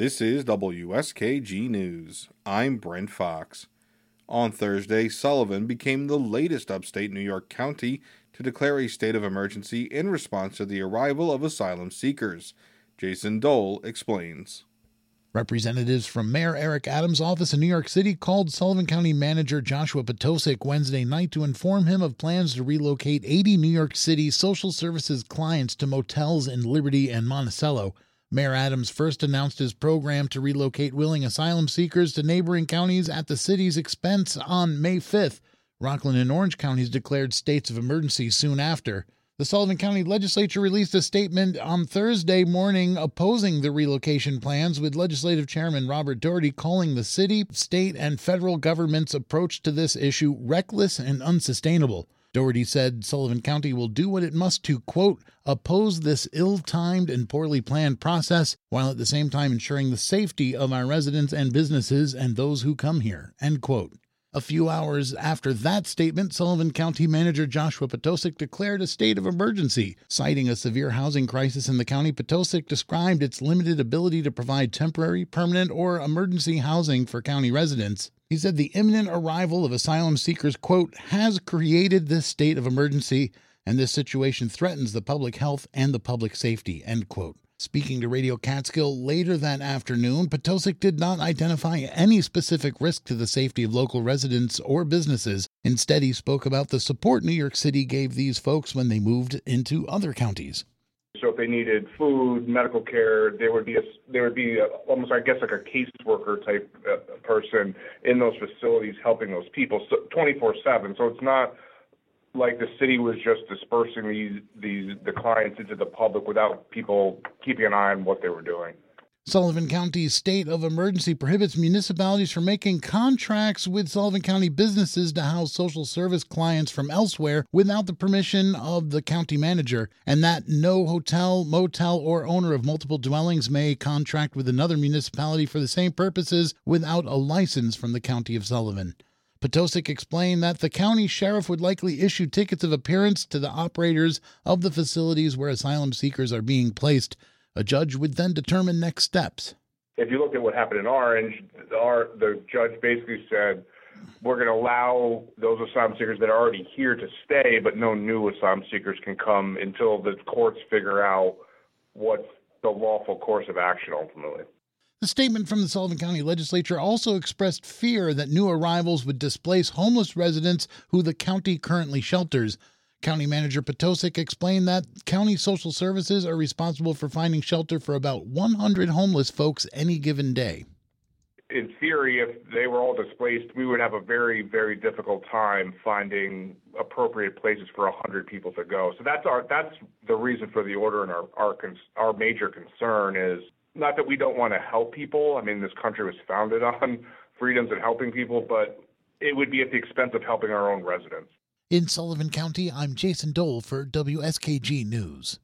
This is WSKG News. I'm Brent Fox. On Thursday, Sullivan became the latest upstate New York county to declare a state of emergency in response to the arrival of asylum seekers. Jason Dole explains. Representatives from Mayor Eric Adams' office in New York City called Sullivan County Manager Joshua Potosek Wednesday night to inform him of plans to relocate 80 New York City social services clients to motels in Liberty and Monticello. Mayor Adams first announced his program to relocate willing asylum seekers to neighboring counties at the city's expense on May 5th. Rockland and Orange counties declared states of emergency soon after. The Sullivan County Legislature released a statement on Thursday morning opposing the relocation plans, with Legislative Chairman Robert Doherty calling the city, state, and federal government's approach to this issue reckless and unsustainable. Doherty said Sullivan County will do what it must to, quote, oppose this ill timed and poorly planned process while at the same time ensuring the safety of our residents and businesses and those who come here, end quote. A few hours after that statement, Sullivan County Manager Joshua Potosek declared a state of emergency. Citing a severe housing crisis in the county, Potosek described its limited ability to provide temporary, permanent, or emergency housing for county residents. He said the imminent arrival of asylum seekers, quote, has created this state of emergency, and this situation threatens the public health and the public safety, end quote. Speaking to Radio Catskill later that afternoon, Potosek did not identify any specific risk to the safety of local residents or businesses. Instead, he spoke about the support New York City gave these folks when they moved into other counties. So if they needed food, medical care, there would be a there would be a, almost I guess like a caseworker type uh, person in those facilities helping those people 24/7. So it's not like the city was just dispersing these these the clients into the public without people keeping an eye on what they were doing. Sullivan County's state of emergency prohibits municipalities from making contracts with Sullivan County businesses to house social service clients from elsewhere without the permission of the county manager, and that no hotel, motel, or owner of multiple dwellings may contract with another municipality for the same purposes without a license from the county of Sullivan. Potosek explained that the county sheriff would likely issue tickets of appearance to the operators of the facilities where asylum seekers are being placed a judge would then determine next steps. If you look at what happened in Orange, our, the judge basically said, we're going to allow those asylum seekers that are already here to stay, but no new asylum seekers can come until the courts figure out what's the lawful course of action ultimately. The statement from the Sullivan County Legislature also expressed fear that new arrivals would displace homeless residents who the county currently shelters. County Manager Potosek explained that county social services are responsible for finding shelter for about 100 homeless folks any given day. In theory, if they were all displaced, we would have a very, very difficult time finding appropriate places for 100 people to go. So that's our that's the reason for the order, and our our our major concern is not that we don't want to help people. I mean, this country was founded on freedoms and helping people, but it would be at the expense of helping our own residents. In Sullivan County, I'm Jason Dole for WSKG News.